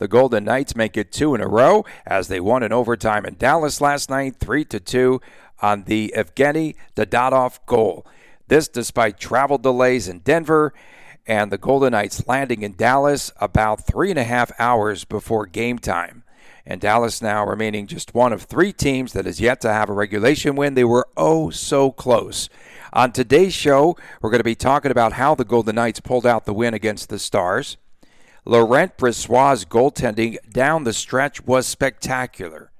The Golden Knights make it two in a row as they won in overtime in Dallas last night, 3 to 2 on the Evgeny Dadonov goal. This despite travel delays in Denver and the Golden Knights landing in Dallas about three and a half hours before game time. And Dallas now remaining just one of three teams that has yet to have a regulation win. They were oh so close. On today's show, we're going to be talking about how the Golden Knights pulled out the win against the Stars. Laurent Brossoit's goaltending down the stretch was spectacular.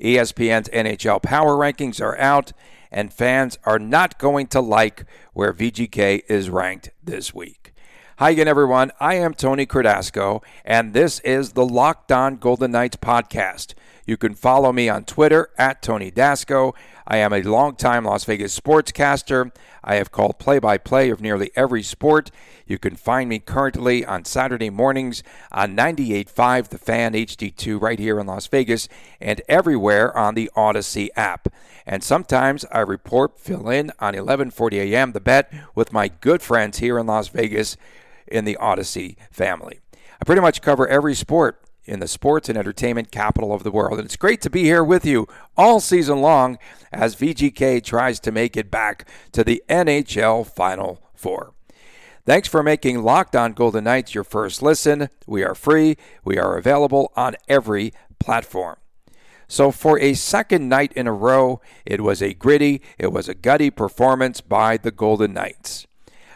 ESPN's NHL Power Rankings are out, and fans are not going to like where VGK is ranked this week. Hi again, everyone. I am Tony Cardasco, and this is the Locked On Golden Knights podcast. You can follow me on Twitter at Tony Dasco. I am a longtime Las Vegas sportscaster. I have called play by play of nearly every sport. You can find me currently on Saturday mornings on 98.5 The Fan HD2 right here in Las Vegas and everywhere on the Audacy app. And sometimes I report, fill in on 11:40 a.m. The Bet with my good friends here in Las Vegas in the Audacy family. I pretty much cover every sport in the sports and entertainment capital of the world. And it's great to be here with you all season long as VGK tries to make it back to the NHL Final Four. Thanks for making Locked On Golden Knights your first listen. We are free, we are available on every platform. So, for a second night in a row, it was a gritty, it was a gutty performance by the Golden Knights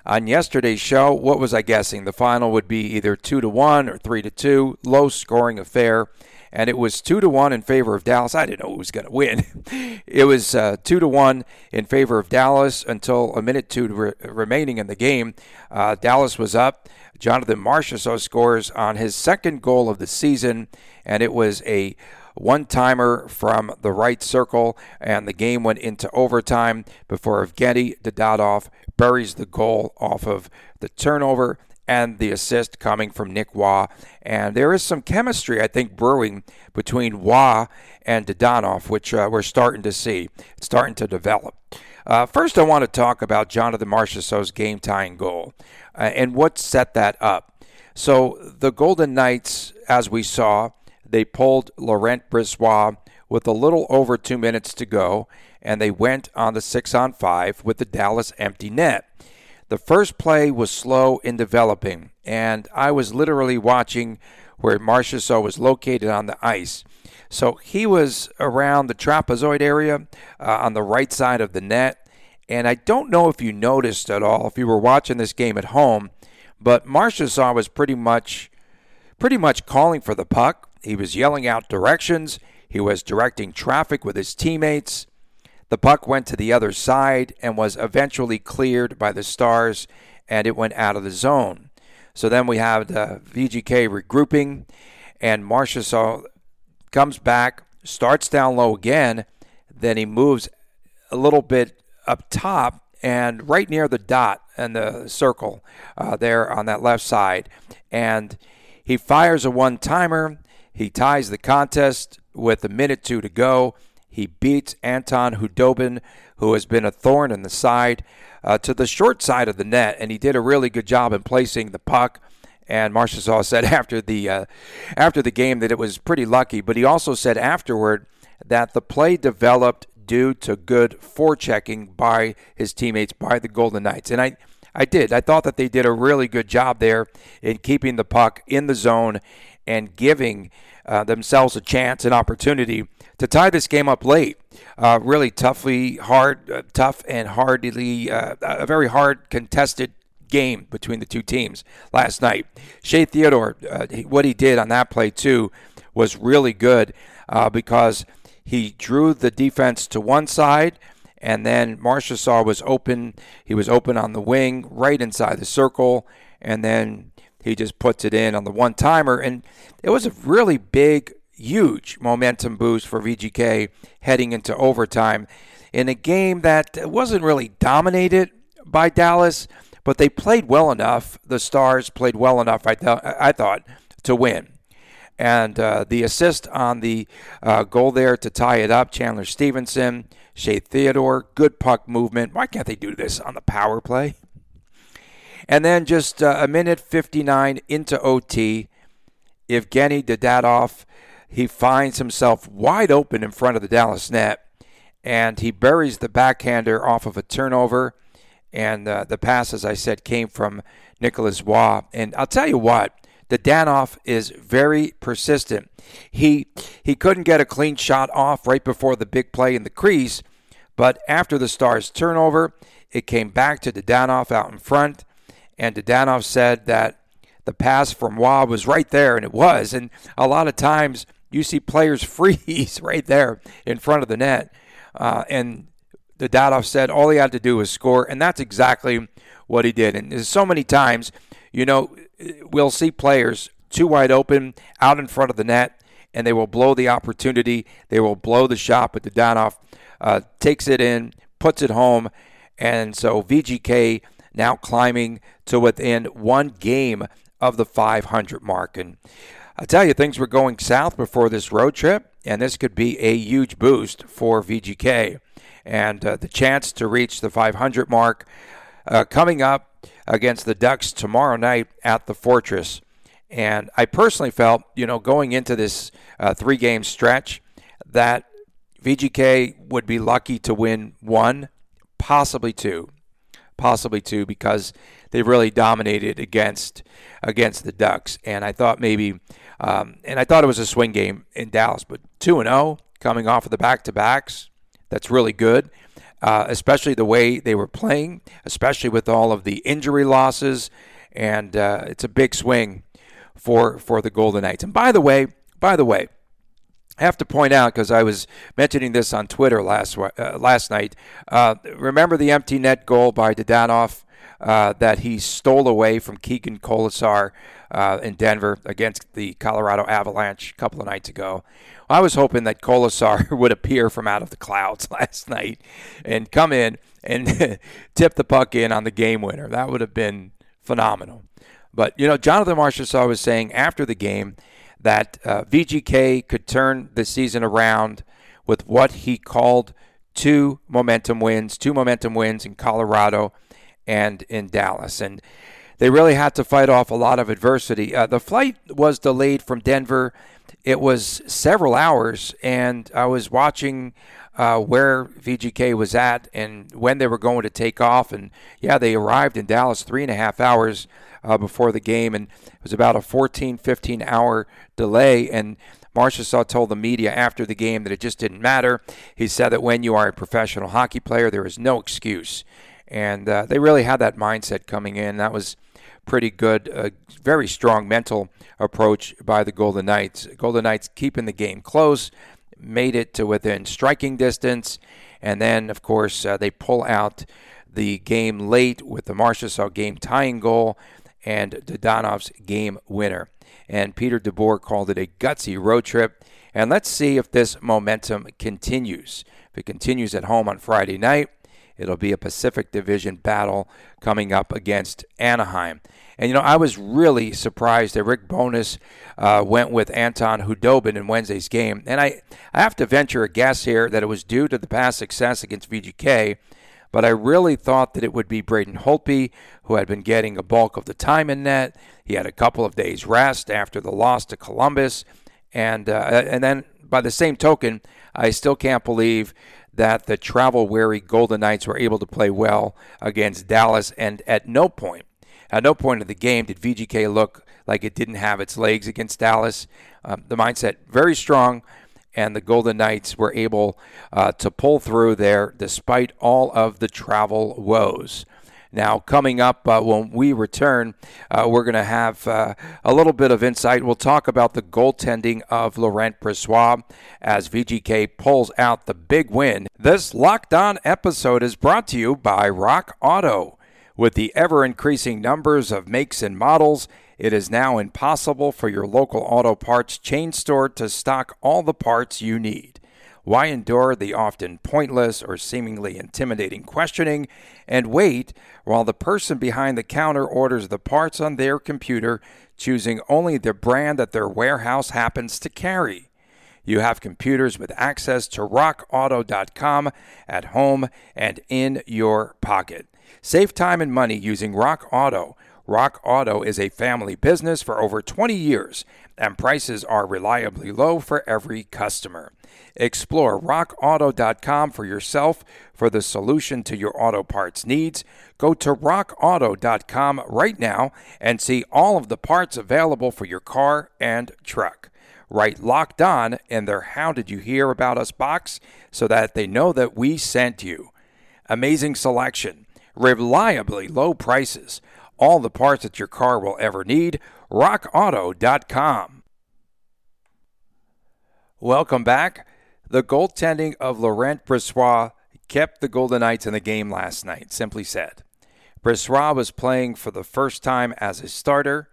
on yesterday's show, what was I guessing? The final would be either 2 to 1 or 3 to 2, low scoring affair. And it was 2 to 1 in favor of Dallas. I didn't know who was going to win. it was uh, 2 to 1 in favor of Dallas until a minute 2 re- remaining in the game. Uh, Dallas was up. Jonathan Marchessault scores on his second goal of the season, and it was a one timer from the right circle, and the game went into overtime before Evgeny Dadonov buries the goal off of the turnover and the assist coming from Nick Roy. And there is some chemistry, I think, brewing between Roy and Dadonov, which uh, we're starting to see. It's starting to develop. Uh, first, I want to talk about Jonathan Marchessault's game tying goal uh, and what set that up. So, the Golden Knights, as we saw, they pulled Laurent Brossoit with a little over two minutes to go, and they went on the six on five with the Dallas empty net. The first play was slow in developing, and I was literally watching where Marchessault was located on the ice. So he was around the trapezoid area uh, on the right side of the net. And I don't know if you noticed at all if you were watching this game at home, but Marchessault was pretty much pretty much calling for the puck. He was yelling out directions. He was directing traffic with his teammates. The puck went to the other side and was eventually cleared by the Stars, and it went out of the zone. So then we have the VGK regrouping, and Marchessault comes back, starts down low again, then he moves a little bit up top and right near the dot and the circle uh, there on that left side. And he fires a one timer. He ties the contest with a minute two to go. He beats Anton Khudobin, who has been a thorn in the side, uh, to the short side of the net, and he did a really good job in placing the puck. And Marchessault said after the uh, after the game that it was pretty lucky, but he also said afterward that the play developed due to good forechecking by his teammates by the Golden Knights. And I I did. I thought that they did a really good job there in keeping the puck in the zone and giving uh, themselves a chance, an opportunity to tie this game up late. Uh, really toughly, hard, uh, tough and hardly, uh, a very hard contested game between the two teams last night. Shea Theodore, uh, what he did on that play too was really good uh, because he drew the defense to one side. And then Marchessault was open. He was open on the wing, right inside the circle. And then he just puts it in on the one timer. And it was a really big, huge momentum boost for VGK heading into overtime in a game that wasn't really dominated by Dallas, but they played well enough. The Stars played well enough, I, th- I thought, to win. And uh, the assist on the uh, goal there to tie it up, Chandler Stephenson, Shea Theodore, good puck movement. Why can't they do this on the power play? And then just uh, a minute 59 into OT, Evgeny Dadonov, he finds himself wide open in front of the Dallas net, and he buries the backhander off of a turnover. And uh, the pass, as I said, came from Nicholas Roy. And I'll tell you what, Dadonov is very persistent. He he couldn't get a clean shot off right before the big play in the crease, but after the Stars' turnover, it came back to Dadonov out in front, and Dadonov said that the pass from Roy was right there, and it was. And a lot of times you see players freeze right there in front of the net, uh, and Dadonov said all he had to do was score, and that's exactly what he did. And so many times, you know, we'll see players too wide open out in front of the net, and they will blow the opportunity. They will blow the shot, but Dadonov uh, takes it in, puts it home, and so VGK now climbing to within one game of the 500 mark. And I tell you, things were going south before this road trip, and this could be a huge boost for VGK. And uh, the chance to reach the 500 mark uh, coming up against the Ducks tomorrow night at the Fortress. And I personally felt, you know, going into this uh, three game stretch, that VGK would be lucky to win one, possibly two, possibly two, because they really dominated against against the Ducks. And I thought maybe, um, and I thought it was a swing game in Dallas, but two and zero oh, coming off of the back to backs, that's really good uh, especially the way they were playing, especially with all of the injury losses, and uh, it's a big swing for for the Golden Knights. And by the way, by the way, I have to point out because I was mentioning this on Twitter last uh, last night. Uh, remember the empty net goal by Dadonov uh, that he stole away from Keegan Kolesar uh, in Denver against the Colorado Avalanche a couple of nights ago. I was hoping that Kolesar would appear from out of the clouds last night and come in and tip the puck in on the game winner. That would have been phenomenal. But, you know, Jonathan Marchessault was saying after the game that uh, VGK could turn the season around with what he called two momentum wins, two momentum wins in Colorado and in Dallas. And they really had to fight off a lot of adversity. Uh, the flight was delayed from Denver it was several hours, and I was watching uh, where VGK was at and when they were going to take off. And yeah, they arrived in Dallas three and a half hours uh, before the game, and it was about a 14, 15 hour delay. And Marchessault told the media after the game that it just didn't matter. He said that when you are a professional hockey player, there is no excuse. And uh, they really had that mindset coming in. That was pretty good, uh, very strong mental approach by the Golden Knights. Golden Knights keeping the game close, made it to within striking distance, and then, of course, uh, they pull out the game late with the Marchessault game tying goal and Dadonov's game winner. And Peter DeBoer called it a gutsy road trip. And let's see if this momentum continues. If it continues at home on Friday night, It'll be a Pacific Division battle coming up against Anaheim. And, you know, I was really surprised that Rick Bowness uh, went with Anton Khudobin in Wednesday's game. And I, I have to venture a guess here that it was due to the past success against VGK, but I really thought that it would be Braden Holtby, who had been getting a bulk of the time in net. He had a couple of days rest after the loss to Columbus. And, uh, and then by the same token, I still can't believe that the travel weary Golden Knights were able to play well against Dallas. And at no point, at no point of the game did VGK look like it didn't have its legs against Dallas. Um, the mindset very strong, and the Golden Knights were able uh, to pull through there despite all of the travel woes. Now, coming up uh, when we return, uh, we're going to have uh, a little bit of insight. We'll talk about the goaltending of Laurent Brossoit as VGK pulls out the big win. This Locked On episode is brought to you by Rock Auto. With the ever increasing numbers of makes and models, it is now impossible for your local auto parts chain store to stock all the parts you need. Why endure the often pointless or seemingly intimidating questioning and wait while the person behind the counter orders the parts on their computer, choosing only the brand that their warehouse happens to carry? You have computers with access to rockauto.com at home and in your pocket. Save time and money using Rock Auto. Rock Auto is a family business for over 20 years, and prices are reliably low for every customer. Explore rockauto.com for yourself for the solution to your auto parts needs. Go to rockauto.com right now and see all of the parts available for your car and truck. Write locked on in their How Did You Hear About Us box so that they know that we sent you. Amazing selection reliably low prices, all the parts that your car will ever need. RockAuto.com. Welcome back. The goaltending of Laurent Brossoit kept the Golden Knights in the game last night, simply said. Brossoit was playing for the first time as a starter,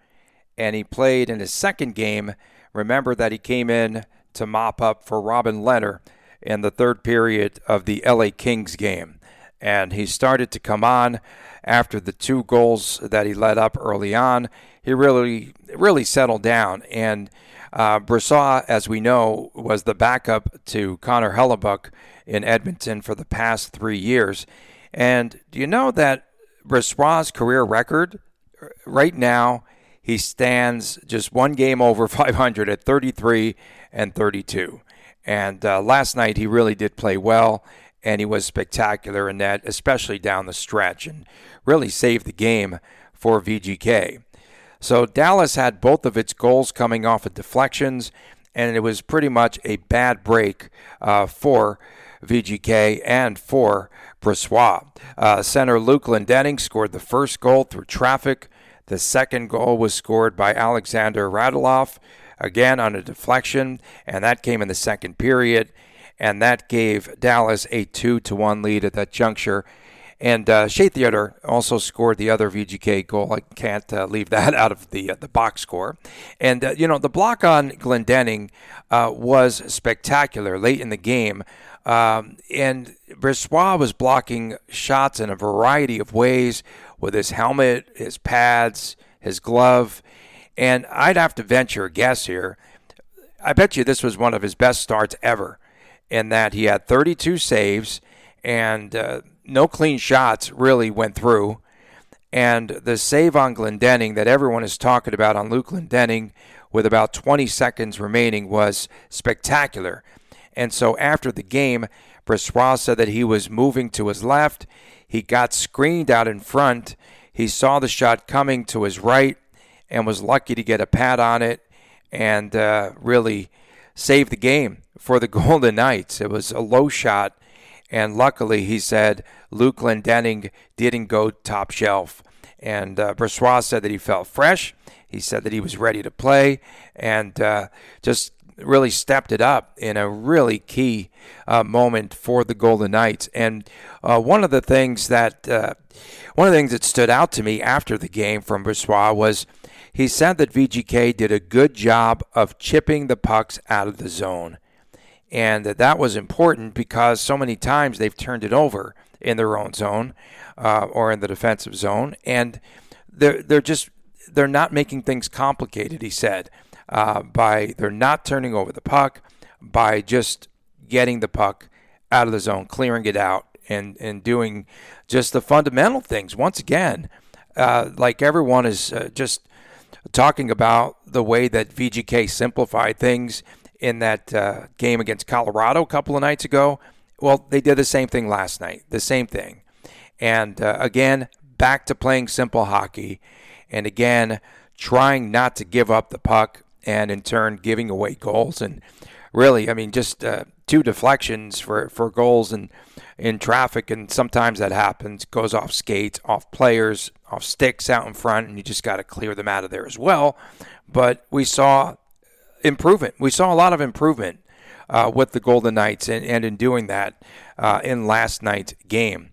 and he played in his second game. Remember that he came in to mop up for Robin Lehner in the third period of the LA Kings game and he started to come on after the two goals that he let up early on. He really, really settled down. And uh, as we know, was the backup to Connor Hellebuyck in Edmonton for the past three years. And do you know that Brossoit's career record right now? He stands just one game over 500 at 33 and 32. And uh, last night he really did play well and he was spectacular in that, especially down the stretch, and really saved the game for VGK. So Dallas had both of its goals coming off of deflections, and it was pretty much a bad break uh, for VGK and for Brossoit. Uh, center Luke Glendening scored the first goal through traffic. The second goal was scored by Alexander Radulov, again on a deflection, and that came in the second period and that gave Dallas a two to one lead at that juncture. And uh, Shea Theodore also scored the other VGK goal. I can't uh, leave that out of the uh, the box score. And uh, you know the block on Glendening uh, was spectacular late in the game. Um, and Brossoit was blocking shots in a variety of ways with his helmet, his pads, his glove. And I'd have to venture a guess here. I bet you this was one of his best starts ever in that he had 32 saves and uh, no clean shots really went through. And the save on Glendening that everyone is talking about on Luke Glendening with about 20 seconds remaining was spectacular. And so after the game, Brossoit said that he was moving to his left. He got screened out in front. He saw the shot coming to his right and was lucky to get a pad on it and uh, really saved the game for the Golden Knights. It was a low shot, and luckily, he said Luke Glendening didn't go top shelf. And uh, Brossoit said that he felt fresh. He said that he was ready to play, and uh, just really stepped it up in a really key uh, moment for the Golden Knights. And uh, one of the things that uh, one of the things that stood out to me after the game from Brossoit was he said that VGK did a good job of chipping the pucks out of the zone. And that that was important because so many times they've turned it over in their own zone uh, or in the defensive zone. And they're, they're just they're not making things complicated, he said, uh, by they're not turning over the puck, by just getting the puck out of the zone, clearing it out, and, and doing just the fundamental things. Once again, uh, like everyone is uh, just talking about the way that VGK simplified things in that uh, game against Colorado a couple of nights ago. Well, they did the same thing last night, the same thing. And uh, again, back to playing simple hockey. And again, trying not to give up the puck and in turn giving away goals. And really, I mean, just uh, two deflections for, for goals and in traffic. And sometimes that happens, goes off skates, off players, off sticks out in front, and you just got to clear them out of there as well. But we saw improvement. We saw a lot of improvement uh, with the Golden Knights and, and in doing that uh, in last night's game.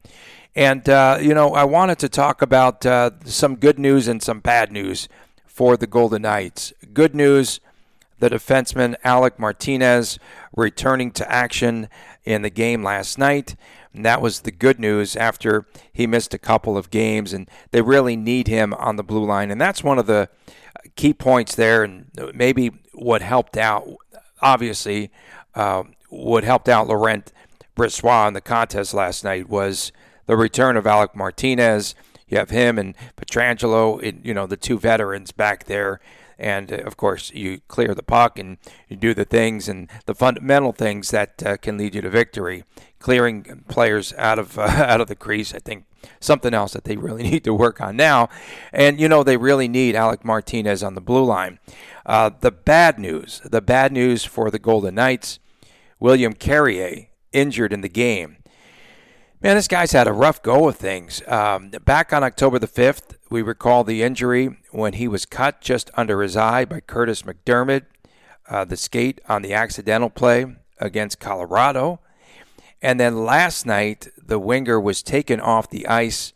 And, uh, you know, I wanted to talk about uh, some good news and some bad news for the Golden Knights. Good news the defenseman Alec Martinez returning to action in the game last night. And that was the good news after he missed a couple of games, and they really need him on the blue line. And that's one of the key points there, and maybe what helped out, obviously, uh, what helped out Laurent Brossoit in the contest last night was the return of Alec Martinez. You have him and Pietrangelo, you know, the two veterans back there and uh, of course you clear the puck and you do the things and the fundamental things that uh, can lead you to victory. Clearing players out of uh, out of the crease, I think something else that they really need to work on now. And you know they really need Alec Martinez on the blue line. Uh, the bad news, the bad news for the Golden Knights, William Carrier injured in the game. Man, this guy's had a rough go of things. Um, back on October the 5th, we recall the injury when he was cut just under his eye by Kurtis MacDermid, uh, the skate on the accidental play against Colorado. And then last night, the winger was taken off the ice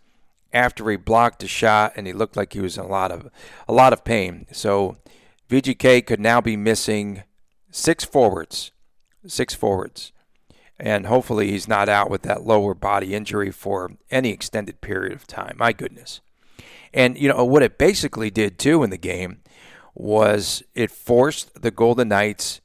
after he blocked a shot, and he looked like he was in a lot of a lot of pain. So VGK could now be missing six forwards, six forwards and hopefully he's not out with that lower body injury for any extended period of time. My goodness. And, you know, what it basically did too in the game was it forced the Golden Knights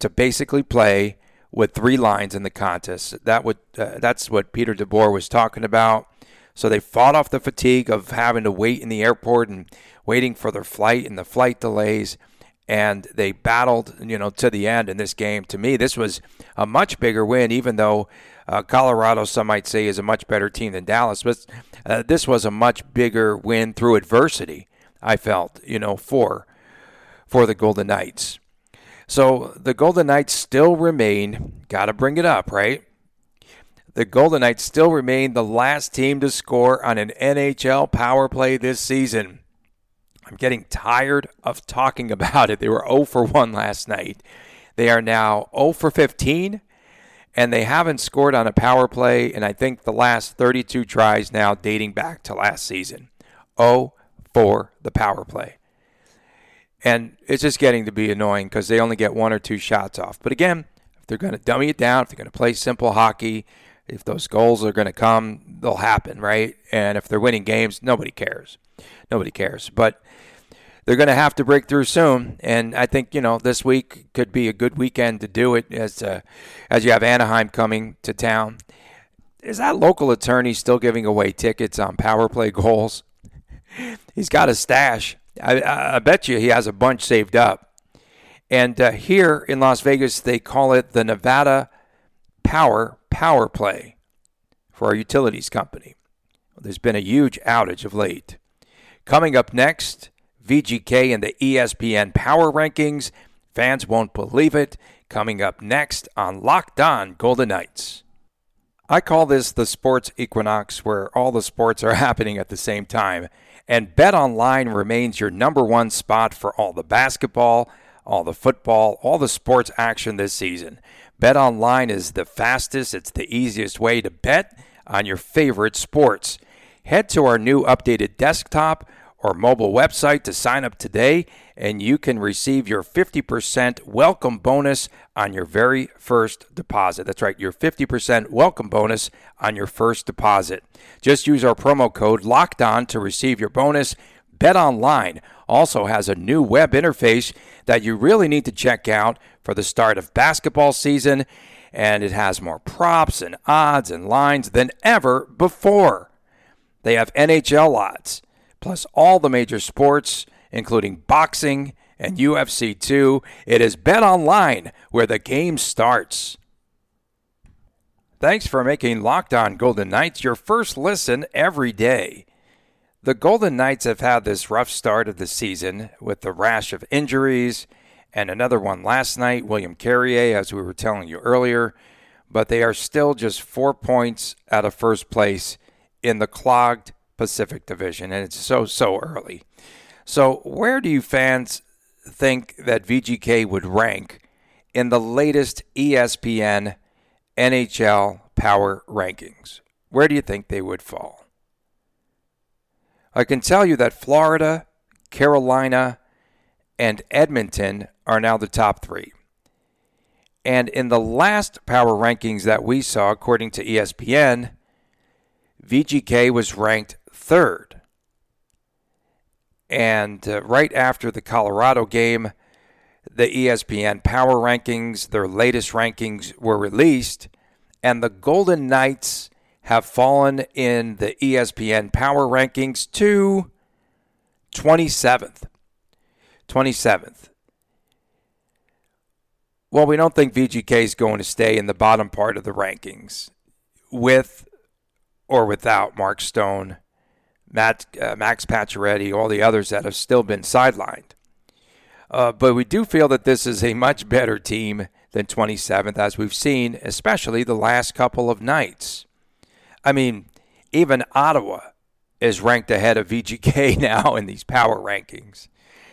to basically play with three lines in the contest. That would uh, that's what Peter DeBoer was talking about. So they fought off the fatigue of having to wait in the airport and waiting for their flight and the flight delays and they battled, you know, to the end in this game. To me, this was a much bigger win, even though uh, Colorado, some might say, is a much better team than Dallas. But uh, this was a much bigger win through adversity. I felt, you know, for for the Golden Knights. So the Golden Knights still remain. Got to bring it up, right? The Golden Knights still remain the last team to score on an NHL power play this season. I'm getting tired of talking about it. They were 0 for 1 last night. They are now 0 for 15, and they haven't scored on a power play in, I think, the last 32 tries now dating back to last season. 0 for the power play. And it's just getting to be annoying because they only get one or two shots off. But again, if they're going to dummy it down, if they're going to play simple hockey, if those goals are going to come, they'll happen, right? And if they're winning games, nobody cares. Nobody cares. But they're going to have to break through soon. And I think you know this week could be a good weekend to do it, as uh, as you have Anaheim coming to town. Is that local attorney still giving away tickets on power play goals? He's got a stash. I, I, bet you he has a bunch saved up. And uh, here in Las Vegas, they call it the Nevada Power Power Play for our utilities company. There's been a huge outage of late. Coming up next, VGK and the ESPN Power Rankings. Fans won't believe it. Coming up next on Locked On Golden Knights. I call this the sports equinox where all the sports are happening at the same time. And Bet Online remains your number one spot for all the basketball, all the football, all the sports action this season. Bet Online is the fastest, it's the easiest way to bet on your favorite sports. Head to our new updated desktop or mobile website to sign up today, and you can receive your 50% welcome bonus on your very first deposit. That's right, your 50% welcome bonus on your first deposit. Just use our promo code LOCKED ON to receive your bonus. Bet Online also has a new web interface that you really need to check out for the start of basketball season, and it has more props and odds and lines than ever before. They have NHL odds plus all the major sports, including boxing and UFC 2. It is Bet Online where the game starts. Thanks for making Locked On Golden Knights your first listen every day. The Golden Knights have had this rough start of the season with the rash of injuries and another one last night, William Carrier, as we were telling you earlier, but they are still just four points out of first place in the clogged Pacific Division, and it's so, so early. So, where do you fans think that VGK would rank in the latest ESPN NHL power rankings? where do you think they would fall? I can tell you that Florida, Carolina, and Edmonton are now the top three. And in the last power rankings that we saw, according to ESPN, VGK was ranked third. And uh, right after the Colorado game, the ESPN power rankings, their latest rankings were released, and the Golden Knights have fallen in the ESPN power rankings to 27th. 27th. Well, we don't think VGK is going to stay in the bottom part of the rankings with or without Mark Stone, Matt, uh, Max Pacioretty, all the others that have still been sidelined. Uh, but we do feel that this is a much better team than 27th, as we've seen, especially the last couple of nights. I mean, even Ottawa is ranked ahead of VGK now in these power rankings.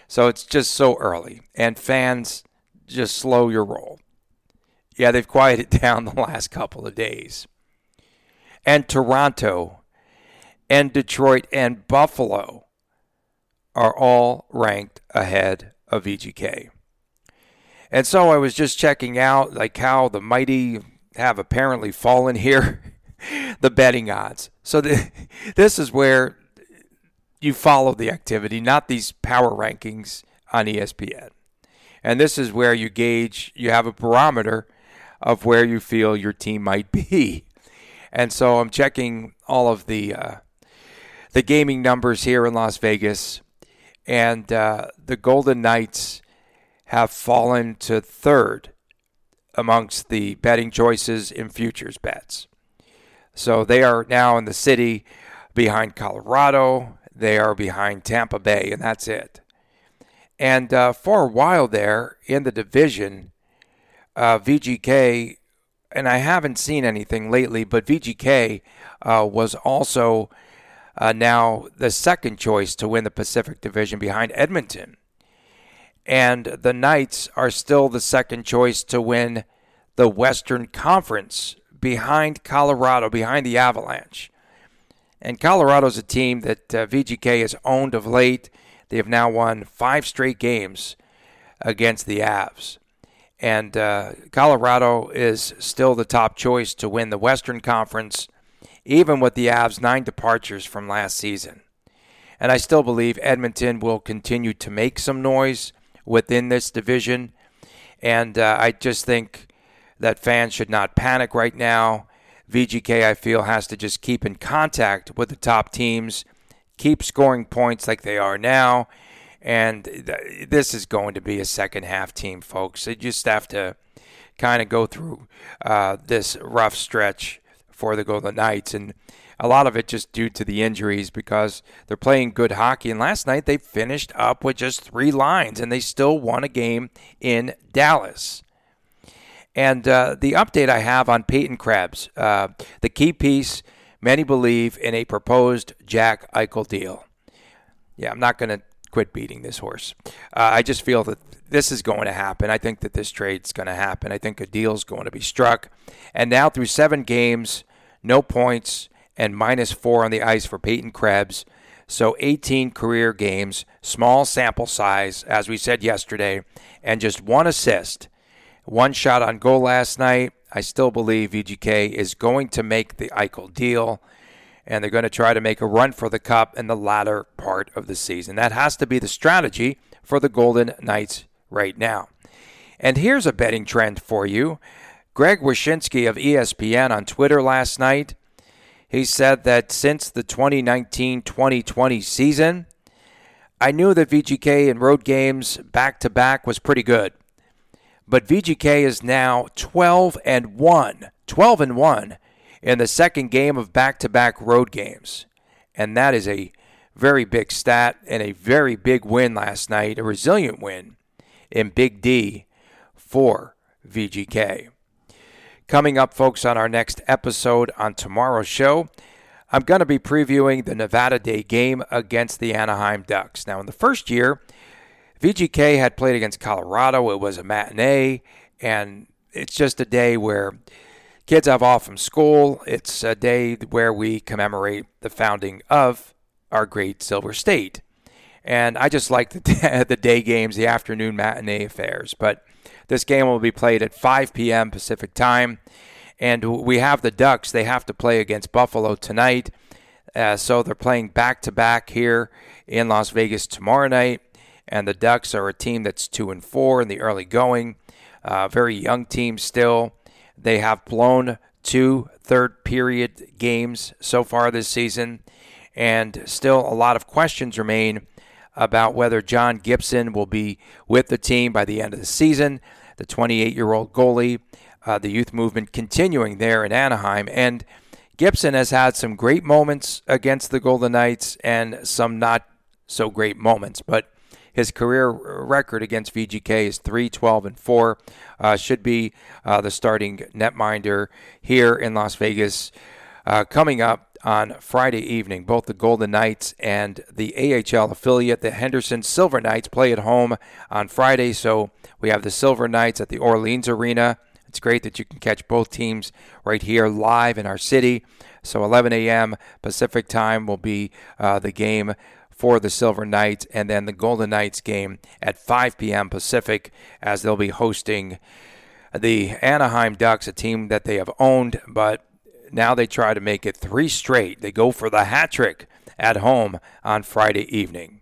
So it's just so early. And fans, just slow your roll. Yeah, they've quieted down the last couple of days. And Toronto and Detroit and Buffalo are all ranked ahead of VGK. And so I was just checking out like how the mighty have apparently fallen here, the betting odds. So the, this is where you follow the activity, not these power rankings on ESPN. And this is where you gauge, you have a barometer of where you feel your team might be. And so I'm checking all of the uh, the gaming numbers here in Las Vegas, and uh, the Golden Knights have fallen to third amongst the betting choices in futures bets. So they are now in the city behind Colorado. They are behind Tampa Bay, and that's it. And uh, for a while there in the division, uh, VGK, and I haven't seen anything lately, but VGK uh, was also uh, now the second choice to win the Pacific Division behind Edmonton. And the Knights are still the second choice to win the Western Conference behind Colorado, behind the Avalanche. And Colorado's a team that uh, VGK has owned of late. They have now won five straight games against the Avs. And uh, Colorado is still the top choice to win the Western Conference, even with the Avs' nine departures from last season. And I still believe Edmonton will continue to make some noise within this division. And uh, I just think that fans should not panic right now. VGK, I feel, has to just keep in contact with the top teams keep scoring points like they are now. And th- this is going to be a second half team, folks. They just have to kind of go through uh, this rough stretch for the Golden Knights. And a lot of it just due to the injuries because they're playing good hockey. And last night they finished up with just three lines and they still won a game in Dallas. And uh, the update I have on Peyton Krebs, uh, the key piece Many believe in a proposed Jack Eichel deal. Yeah, I'm not going to quit beating this horse. Uh, I just feel that this is going to happen. I think that this trade's going to happen. I think a deal's going to be struck. And now, through seven games, no points, and minus four on the ice for Peyton Krebs. So 18 career games, small sample size, as we said yesterday, and just one assist. One shot on goal last night. I still believe VGK is going to make the Eichel deal, and they're going to try to make a run for the cup in the latter part of the season. That has to be the strategy for the Golden Knights right now. And here's a betting trend for you. Greg Wyshynski of ESPN on Twitter last night, he said that since the 2019-2020 season, I knew that VGK in road games back to back was pretty good. But VGK is now 12 and 1, 12 and 1 in the second game of back-to-back road games. And that is a very big stat and a very big win last night, a resilient win in Big D for VGK. Coming up, folks, on our next episode on tomorrow's show, I'm going to be previewing the Nevada Day game against the Anaheim Ducks. Now, in the first year, VGK had played against Colorado. It was a matinee, and it's just a day where kids have off from school. It's a day where we commemorate the founding of our great Silver State. And I just like the, the day games, the afternoon matinee affairs. But this game will be played at 5 p.m. Pacific time. And we have the Ducks. They have to play against Buffalo tonight. Uh, so they're playing back to back here in Las Vegas tomorrow night. And the Ducks are a team that's 2 and 4 in the early going. Uh, very young team still. They have blown two third period games so far this season. And still a lot of questions remain about whether John Gibson will be with the team by the end of the season. The 28 year old goalie, uh, the youth movement continuing there in Anaheim. And Gibson has had some great moments against the Golden Knights and some not so great moments. But his career record against VGK is 3 12 and 4. Uh, should be uh, the starting netminder here in Las Vegas. Uh, coming up on Friday evening, both the Golden Knights and the AHL affiliate, the Henderson Silver Knights, play at home on Friday. So we have the Silver Knights at the Orleans Arena. It's great that you can catch both teams right here live in our city. So 11 a.m. Pacific time will be uh, the game for the Silver Knights, and then the Golden Knights game at 5 p.m. Pacific as they'll be hosting the Anaheim Ducks, a team that they have owned, but now they try to make it three straight. They go for the hat trick at home on Friday evening.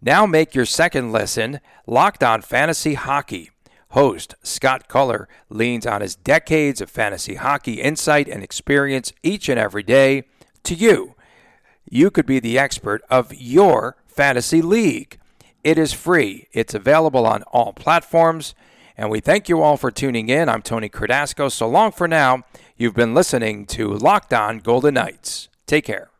Now make your second lesson Locked On Fantasy Hockey. Host Scott Culler leans on his decades of fantasy hockey insight and experience each and every day to you you could be the expert of your fantasy league. It is free, it's available on all platforms. And we thank you all for tuning in. I'm Tony Cardasco. So long for now. You've been listening to Locked On Golden Knights. Take care.